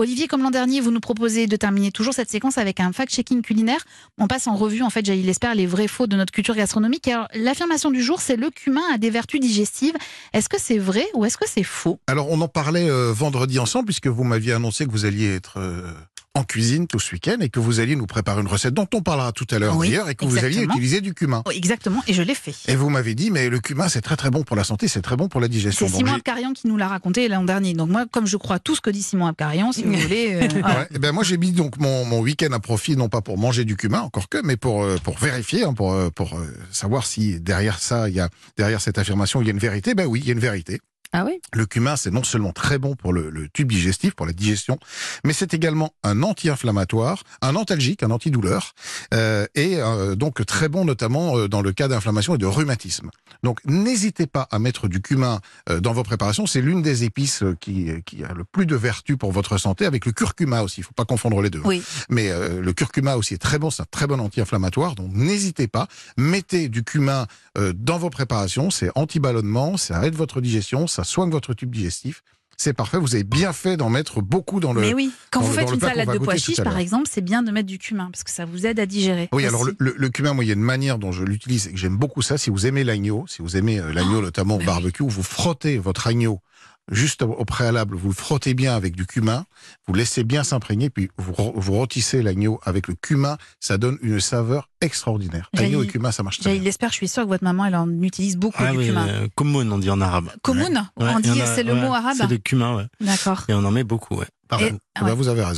Olivier, comme l'an dernier, vous nous proposez de terminer toujours cette séquence avec un fact-checking culinaire. On passe en revue, en fait, j'allais l'espère, les vrais faux de notre culture gastronomique. Alors, l'affirmation du jour, c'est le cumin a des vertus digestives. Est-ce que c'est vrai ou est-ce que c'est faux? Alors, on en parlait euh, vendredi ensemble, puisque vous m'aviez annoncé que vous alliez être euh, en cuisine tout ce week-end et que vous alliez nous préparer une recette dont on parlera tout à l'heure Oui, d'ailleurs et que vous alliez utiliser du cumin. Exactement, et je l'ai fait. Et vous m'avez dit, mais le cumin, c'est très très bon pour la santé, c'est très bon pour la digestion. C'est Simon Abkarian qui nous l'a raconté l'an dernier. Donc moi, comme je crois tout ce que dit Simon Abkarian, si vous voulez... euh. Ouais, eh ben moi j'ai mis donc mon, mon week-end à profit non pas pour manger du cumin encore que mais pour euh, pour vérifier hein, pour euh, pour savoir si derrière ça il y a derrière cette affirmation il y a une vérité ben oui il y a une vérité Ah oui? Le cumin c'est non seulement très bon pour le, le tube digestif pour la digestion mais c'est également un anti-inflammatoire un antalgique un antidouleur euh, et euh, donc très bon notamment euh, dans le cas d'inflammation et de rhumatisme. Donc n'hésitez pas à mettre du cumin dans vos préparations. C'est l'une des épices qui qui a le plus de vertus pour votre santé avec le curcuma aussi. Il faut pas confondre les deux Oui. mais euh, le curcuma aussi est très bon, c'est un très bon anti-inflammatoire, donc n'hésitez pas, mettez du cumin dans vos préparations, c'est anti-ballonnement, ça aide votre digestion, ça soigne votre tube digestif, c'est parfait, vous avez bien fait d'en mettre beaucoup dans le... Mais oui, quand vous faites une salade de pois chiches, par exemple, c'est bien de mettre du cumin parce que ça vous aide à digérer. Oui, alors le, le, le cumin, moi, il y a une manière dont je l'utilise et que j'aime beaucoup ça. Si vous aimez l'agneau, si vous aimez euh, l'agneau notamment au bah oui. barbecue, vous frottez votre agneau juste au, préalable, vous le frottez bien avec du cumin, vous laissez bien s'imprégner, puis vous, vous rôtissez l'agneau avec le cumin, ça donne une saveur extraordinaire. Agneau et cumin, ça marche très bien. l'espère, je suis sûre que votre maman, elle en utilise beaucoup Ah du oui, cumin. euh, kumun, on dit en arabe. Commune Ouais, On dit, c'est le ouais, mot arabe C'est le cumin, ouais. D'accord. Et on en met beaucoup, ouais. Parfait. Et- Eh ben, vous avez raison.